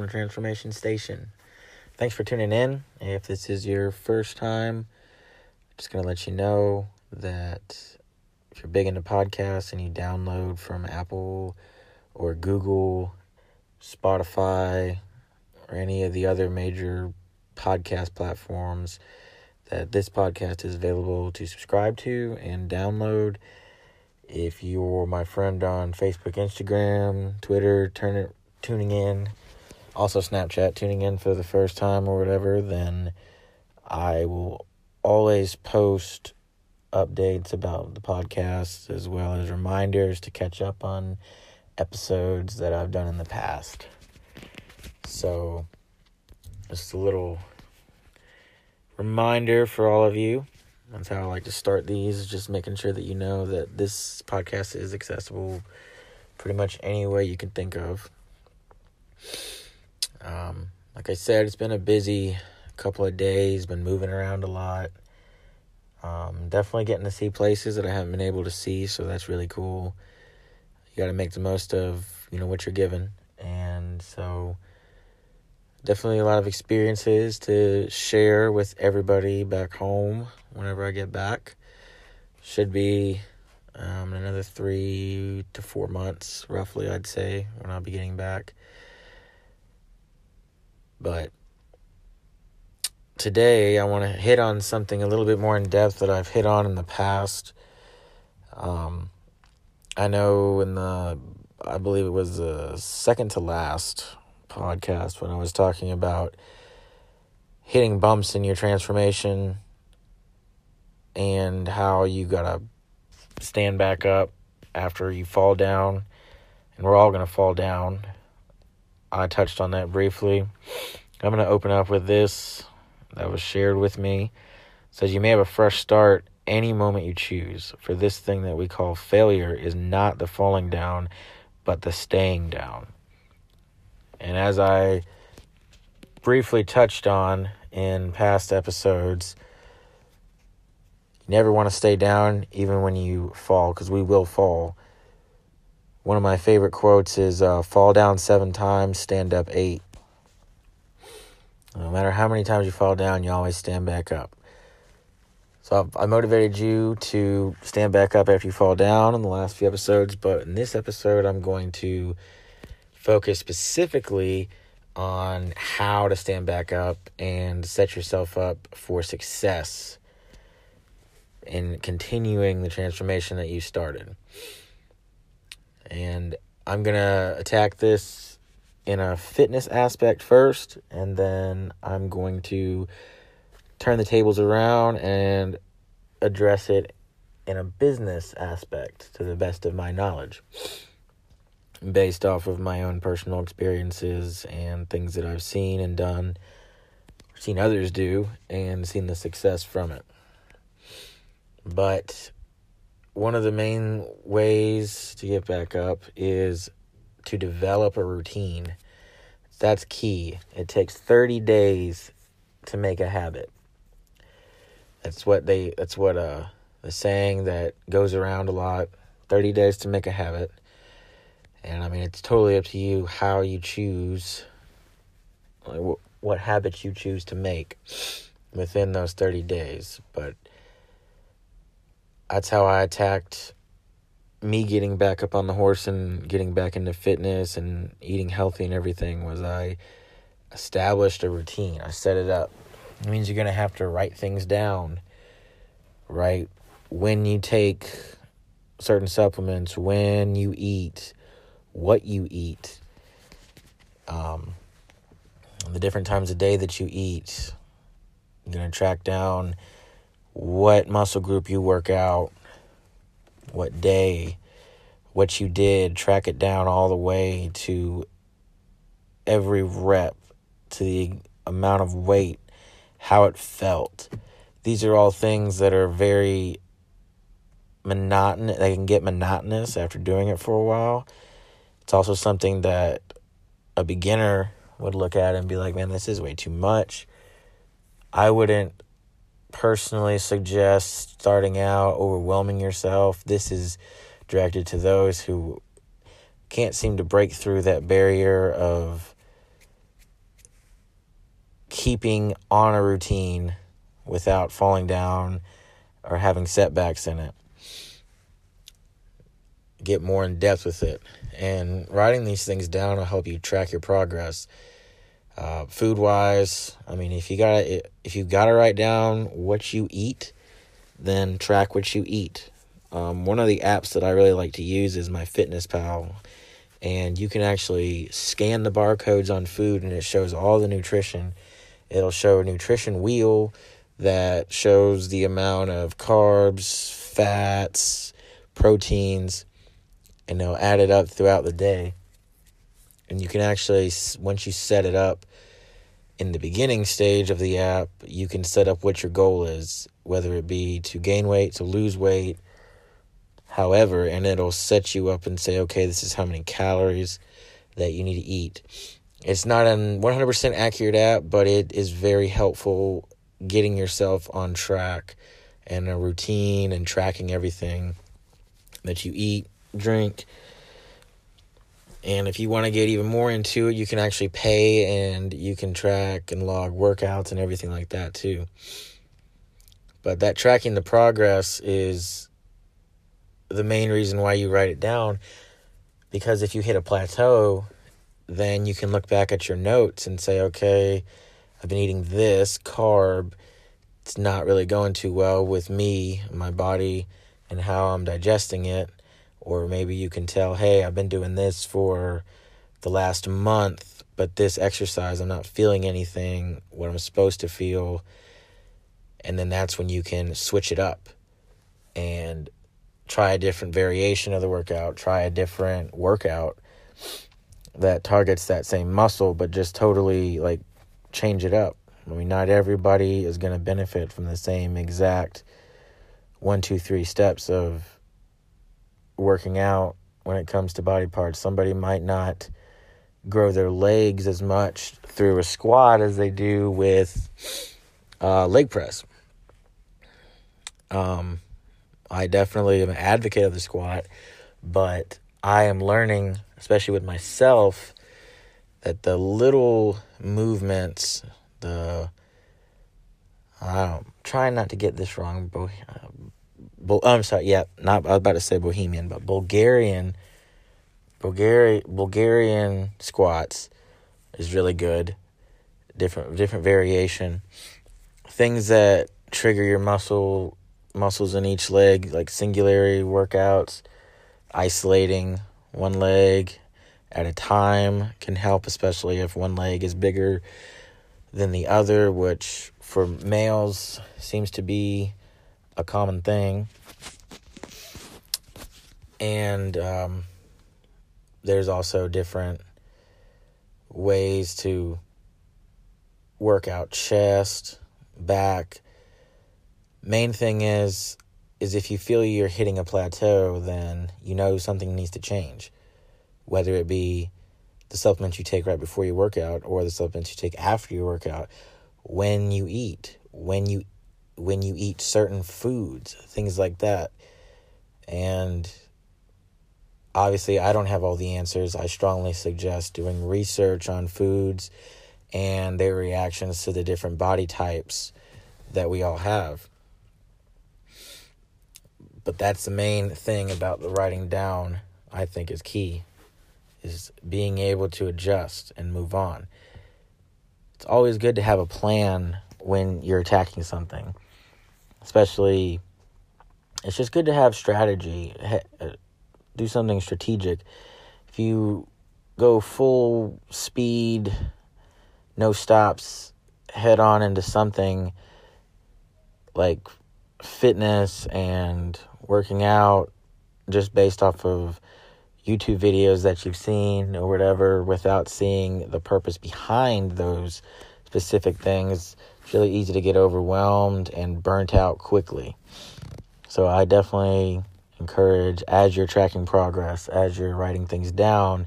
welcome to Transformation Station. Thanks for tuning in. If this is your first time, just going to let you know that if you're big into podcasts and you download from Apple or Google, Spotify, or any of the other major podcast platforms, that this podcast is available to subscribe to and download. If you're my friend on Facebook, Instagram, Twitter, turn it, tuning in, also Snapchat, tuning in for the first time or whatever, then I will always post updates about the podcast as well as reminders to catch up on episodes that I've done in the past. So, just a little reminder for all of you that's how I like to start these, just making sure that you know that this podcast is accessible pretty much any way you can think of. Um, like I said, it's been a busy couple of days, been moving around a lot. Um, definitely getting to see places that I haven't been able to see, so that's really cool. You got to make the most of you know what you're given, and so definitely a lot of experiences to share with everybody back home whenever I get back. Should be um, another three to four months, roughly, I'd say, when I'll be getting back. But today, I want to hit on something a little bit more in depth that I've hit on in the past. Um, I know in the, I believe it was the second to last podcast when I was talking about hitting bumps in your transformation and how you gotta stand back up after you fall down, and we're all gonna fall down. I touched on that briefly. I'm gonna open up with this that was shared with me. It says you may have a fresh start any moment you choose. For this thing that we call failure is not the falling down, but the staying down. And as I briefly touched on in past episodes, you never want to stay down even when you fall, because we will fall. One of my favorite quotes is uh, fall down seven times, stand up eight. No matter how many times you fall down, you always stand back up. So I motivated you to stand back up after you fall down in the last few episodes, but in this episode, I'm going to focus specifically on how to stand back up and set yourself up for success in continuing the transformation that you started. And I'm going to attack this in a fitness aspect first, and then I'm going to turn the tables around and address it in a business aspect to the best of my knowledge based off of my own personal experiences and things that I've seen and done, seen others do, and seen the success from it. But one of the main ways to get back up is to develop a routine. That's key. It takes 30 days to make a habit. That's what they that's what uh the saying that goes around a lot. 30 days to make a habit. And I mean, it's totally up to you how you choose, like, wh- what habits you choose to make within those 30 days. But that's how I attacked me getting back up on the horse and getting back into fitness and eating healthy and everything was I established a routine. I set it up. It means you're going to have to write things down. Right when you take certain supplements, when you eat, what you eat, um, the different times of day that you eat. You're going to track down what muscle group you work out, what day, what you did, track it down all the way to every rep, to the amount of weight, how it felt. These are all things that are very monotonous. They can get monotonous after doing it for a while. It's also something that a beginner would look at and be like, man, this is way too much. I wouldn't personally suggest starting out overwhelming yourself. This is directed to those who can't seem to break through that barrier of keeping on a routine without falling down or having setbacks in it. Get more in depth with it. And writing these things down will help you track your progress. Uh, food wise, I mean, if you got if you got to write down what you eat, then track what you eat. Um, one of the apps that I really like to use is MyFitnessPal, and you can actually scan the barcodes on food, and it shows all the nutrition. It'll show a nutrition wheel that shows the amount of carbs, fats, proteins, and they'll add it up throughout the day. And you can actually, once you set it up in the beginning stage of the app, you can set up what your goal is, whether it be to gain weight, to lose weight, however, and it'll set you up and say, okay, this is how many calories that you need to eat. It's not a 100% accurate app, but it is very helpful getting yourself on track and a routine and tracking everything that you eat, drink. And if you want to get even more into it, you can actually pay and you can track and log workouts and everything like that too. But that tracking the progress is the main reason why you write it down because if you hit a plateau, then you can look back at your notes and say, okay, I've been eating this carb. It's not really going too well with me, my body, and how I'm digesting it. Or maybe you can tell, hey, I've been doing this for the last month, but this exercise, I'm not feeling anything, what I'm supposed to feel. And then that's when you can switch it up and try a different variation of the workout, try a different workout that targets that same muscle, but just totally like change it up. I mean, not everybody is going to benefit from the same exact one, two, three steps of working out when it comes to body parts. Somebody might not grow their legs as much through a squat as they do with uh, leg press. Um, I definitely am an advocate of the squat, but I am learning, especially with myself, that the little movements, the I'm trying not to get this wrong. Bo, uh, Bo, I'm sorry. Yeah, not. I was about to say Bohemian, but Bulgarian, Bulgarian, Bulgarian squats is really good. Different, different variation. Things that trigger your muscle muscles in each leg, like singularity workouts, isolating one leg at a time can help, especially if one leg is bigger than the other, which for males seems to be a common thing. And um, there's also different ways to work out chest, back, main thing is is if you feel you're hitting a plateau, then you know something needs to change. Whether it be the supplements you take right before your workout or the supplements you take after your workout, when you eat, when you when you eat certain foods, things like that. And obviously I don't have all the answers. I strongly suggest doing research on foods and their reactions to the different body types that we all have but that's the main thing about the writing down i think is key is being able to adjust and move on it's always good to have a plan when you're attacking something especially it's just good to have strategy uh, do something strategic if you go full speed no stops head on into something like fitness and working out just based off of YouTube videos that you've seen or whatever without seeing the purpose behind those specific things. Really easy to get overwhelmed and burnt out quickly. So I definitely encourage as you're tracking progress, as you're writing things down,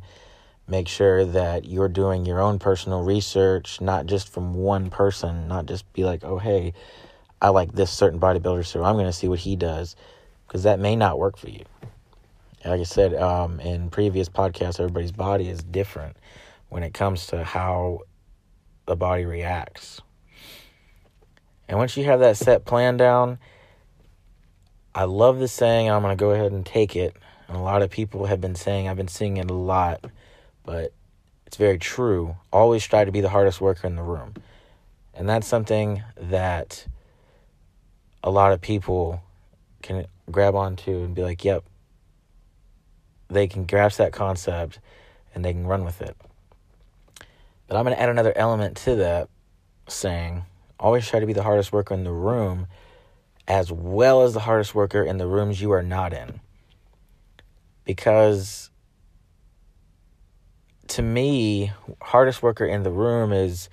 make sure that you're doing your own personal research, not just from one person, not just be like, oh, hey, I like this certain bodybuilder, so I'm going to see what he does because that may not work for you. Like I said um, in previous podcasts, everybody's body is different when it comes to how the body reacts. And once you have that set plan down, I love the saying, I'm going to go ahead and take it. And a lot of people have been saying, I've been seeing it a lot, but it's very true. Always try to be the hardest worker in the room. And that's something that a lot of people can grab onto and be like, yep, they can grasp that concept and they can run with it. But I'm going to add another element to that saying always try to be the hardest worker in the room as well as the hardest worker in the rooms you are not in. Because to me, hardest worker in the room is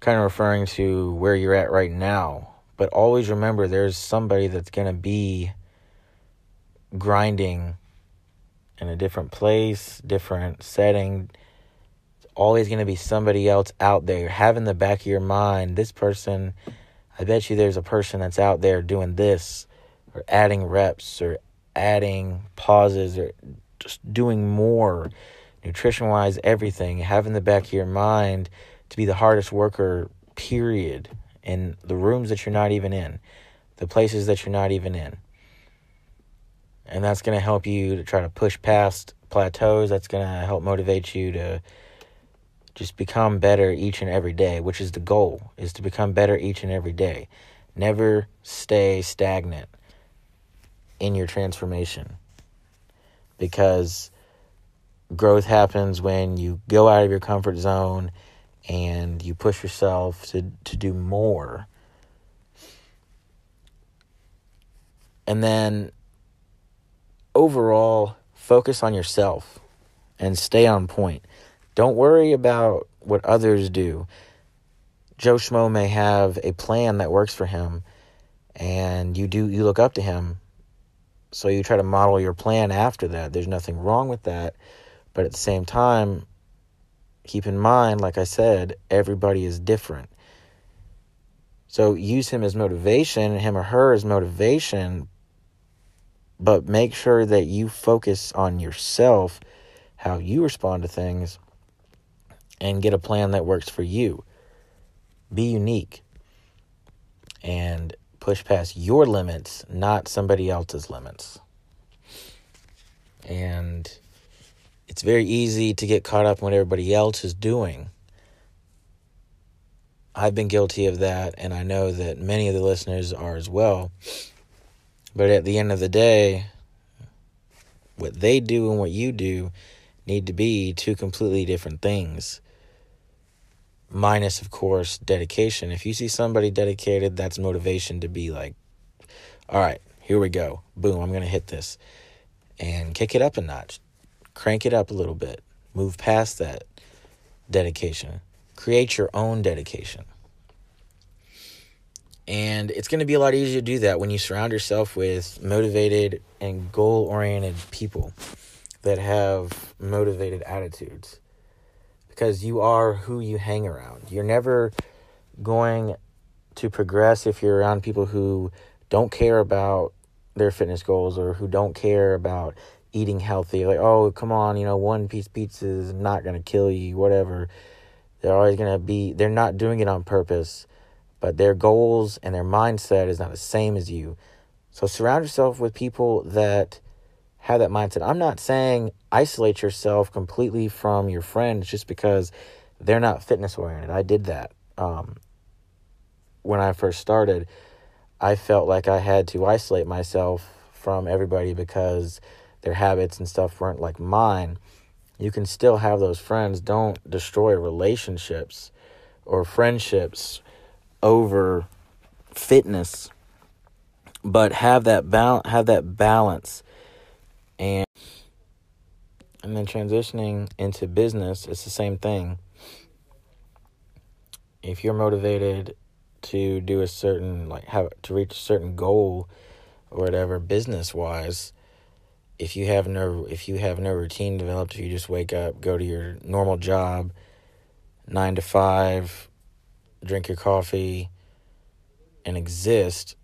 kind of referring to where you're at right now. But always remember there's somebody that's going to be grinding in a different place, different setting. Always going to be somebody else out there. Have in the back of your mind, this person, I bet you there's a person that's out there doing this or adding reps or adding pauses or just doing more nutrition wise, everything. Have in the back of your mind to be the hardest worker, period, in the rooms that you're not even in, the places that you're not even in. And that's going to help you to try to push past plateaus. That's going to help motivate you to just become better each and every day, which is the goal, is to become better each and every day. Never stay stagnant in your transformation. Because growth happens when you go out of your comfort zone and you push yourself to, to do more. And then overall, focus on yourself and stay on point. Don't worry about what others do. Joe Schmo may have a plan that works for him and you do you look up to him. So you try to model your plan after that. There's nothing wrong with that. But at the same time, keep in mind, like I said, everybody is different. So use him as motivation, him or her as motivation, but make sure that you focus on yourself, how you respond to things, and get a plan that works for you. Be unique and push past your limits, not somebody else's limits. And it's very easy to get caught up in what everybody else is doing. I've been guilty of that, and I know that many of the listeners are as well. But at the end of the day, what they do and what you do need to be two completely different things. Minus, of course, dedication. If you see somebody dedicated, that's motivation to be like, all right, here we go. Boom, I'm going to hit this. And kick it up a notch crank it up a little bit, move past that dedication, create your own dedication. And it's going to be a lot easier to do that when you surround yourself with motivated and goal oriented people that have motivated attitudes. Because you are who you hang around. You're never going to progress if you're around people who don't care about their fitness goals or who don't care about eating healthy. Like, oh, come on, you know, one piece pizza is not going to kill you, whatever. They're always going to be, they're not doing it on purpose, but their goals and their mindset is not the same as you. So surround yourself with people that have that mindset. I'm not saying isolate yourself completely from your friends just because they're not fitness oriented. I did that. Um, when I first started, I felt like I had to isolate myself from everybody because their habits and stuff weren't like mine, you can still have those friends. Don't destroy relationships or friendships over fitness, but have that balance. Have that balance, and then transitioning into business, it's the same thing. If you're motivated to do a certain like have to reach a certain goal or whatever business wise if you have no if you have no routine developed, if you just wake up, go to your normal job, nine to five, drink your coffee, and exist,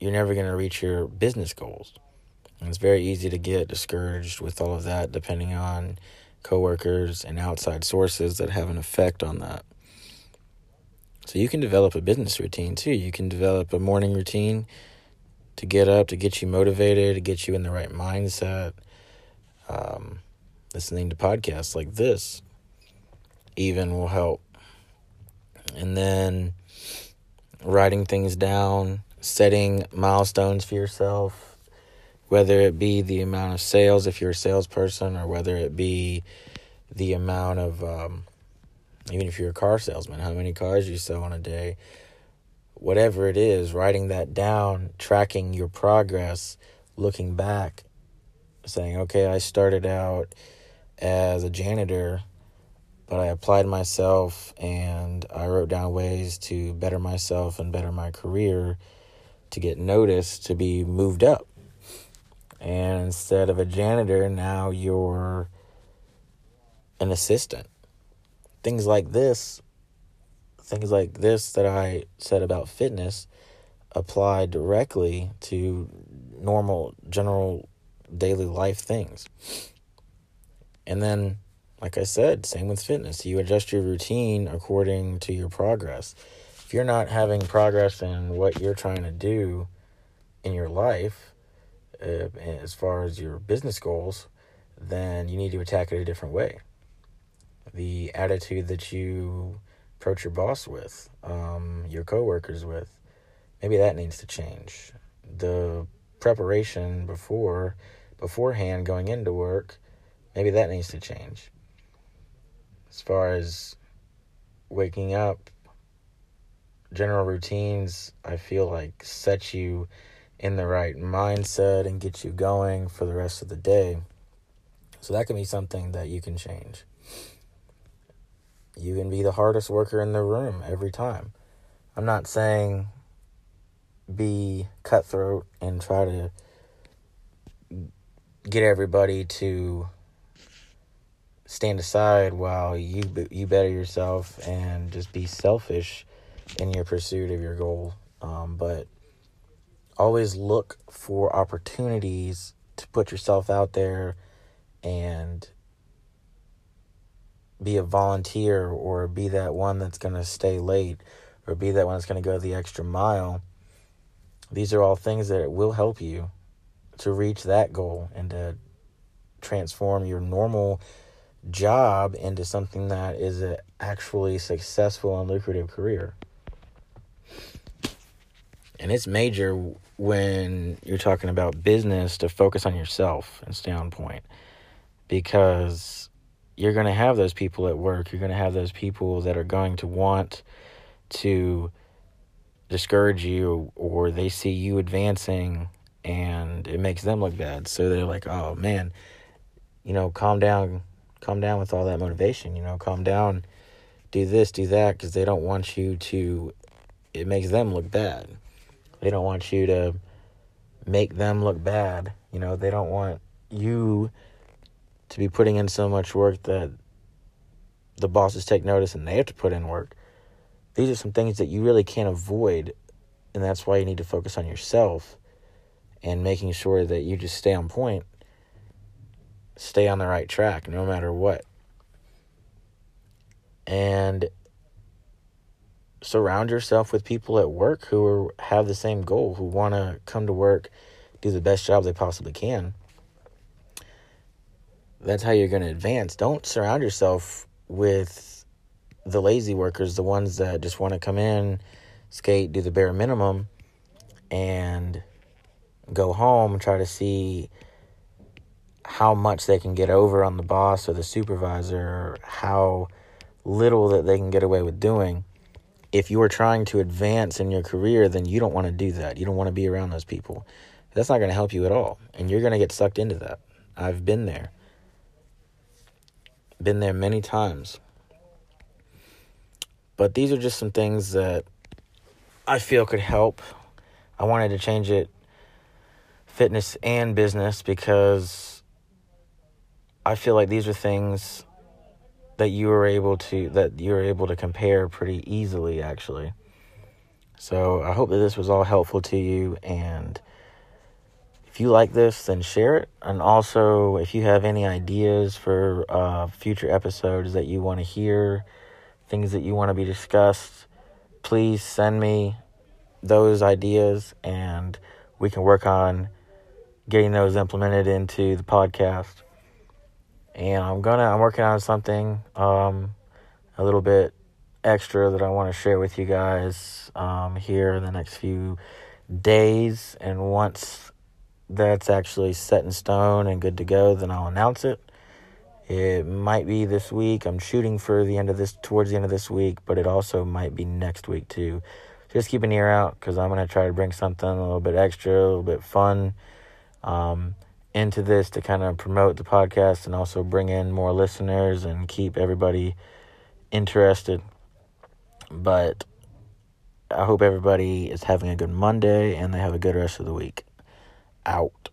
you're never going to reach your business goals. It's very easy to get discouraged with all of that, depending on coworkers and outside sources that have an effect on that. So you can develop a business routine too. You can develop a morning routine to get up, to get you motivated, to get you in the right mindset. Um, listening to podcasts like this even will help. And then writing things down, setting milestones for yourself, whether it be the amount of sales if you're a salesperson, or whether it be the amount of, um, even if you're a car salesman, how many cars you sell in a day, whatever it is, writing that down, tracking your progress, looking back, saying, okay, I started out as a janitor but I applied myself and I wrote down ways to better myself and better my career to get noticed to be moved up. And instead of a janitor, now you're an assistant. Things like this, things like this that I said about fitness apply directly to normal, general daily life things. And then like I said, same with fitness. You adjust your routine according to your progress. If you're not having progress in what you're trying to do in your life, uh, as far as your business goals, then you need to attack it a different way. The attitude that you approach your boss with, um, your coworkers with, maybe that needs to change. The preparation before, beforehand going into work, maybe that needs to change as far as waking up, general routines, I feel like set you in the right mindset and get you going for the rest of the day. So that can be something that you can change. You can be the hardest worker in the room every time. I'm not saying be cutthroat and try to get everybody to stand aside while you you better yourself and just be selfish in your pursuit of your goal. Um, but always look for opportunities to put yourself out there and be a volunteer or be that one that's going to stay late or be that one that's going to go the extra mile. These are all things that will help you to reach that goal and to transform your normal job into something that is an actually successful and lucrative career. And it's major when you're talking about business to focus on yourself and stay on point because you're going to have those people at work. You're going to have those people that are going to want to discourage you or they see you advancing and it makes them look bad. So they're like, oh man, you know, calm down, calm down with all that motivation, you know, calm down, do this, do that, because they don't want you to, it makes them look bad. They don't want you to make them look bad. You know, they don't want you to be putting in so much work that the bosses take notice and they have to put in work. These are some things that you really can't avoid, and that's why you need to focus on yourself and making sure that you just stay on point stay on the right track no matter what. And surround yourself with people at work who are, have the same goal, who want to come to work, do the best job they possibly can. That's how you're going to advance. Don't surround yourself with the lazy workers, the ones that just want to come in, skate, do the bare minimum, and go home and try to see how much they can get over on the boss or the supervisor, or how little that they can get away with doing. If you are trying to advance in your career, then you don't want to do that. You don't want to be around those people. That's not going to help you at all. And you're going to get sucked into that. I've been there. Been there many times. But these are just some things that I feel could help. I wanted to change it fitness and business because I feel like these are things that you were able to that you're able to compare pretty easily actually. So I hope that this was all helpful to you and if you like this then share it and also if you have any ideas for uh, future episodes that you want to hear, things that you want to be discussed, please send me those ideas and we can work on getting those implemented into the podcast. And I'm gonna I'm working on something um, a little bit extra that I want to share with you guys um, here in the next few days. And once that's actually set in stone and good to go, then I'll announce it. It might be this week. I'm shooting for the end of this, towards the end of this week, but it also might be next week too. Just keep an ear out because I'm to try to bring something a little bit extra, a little bit fun um, into this to kind of promote the podcast and also bring in more listeners and keep everybody interested. But I hope everybody is having a good Monday and they have a good rest of the week. Out.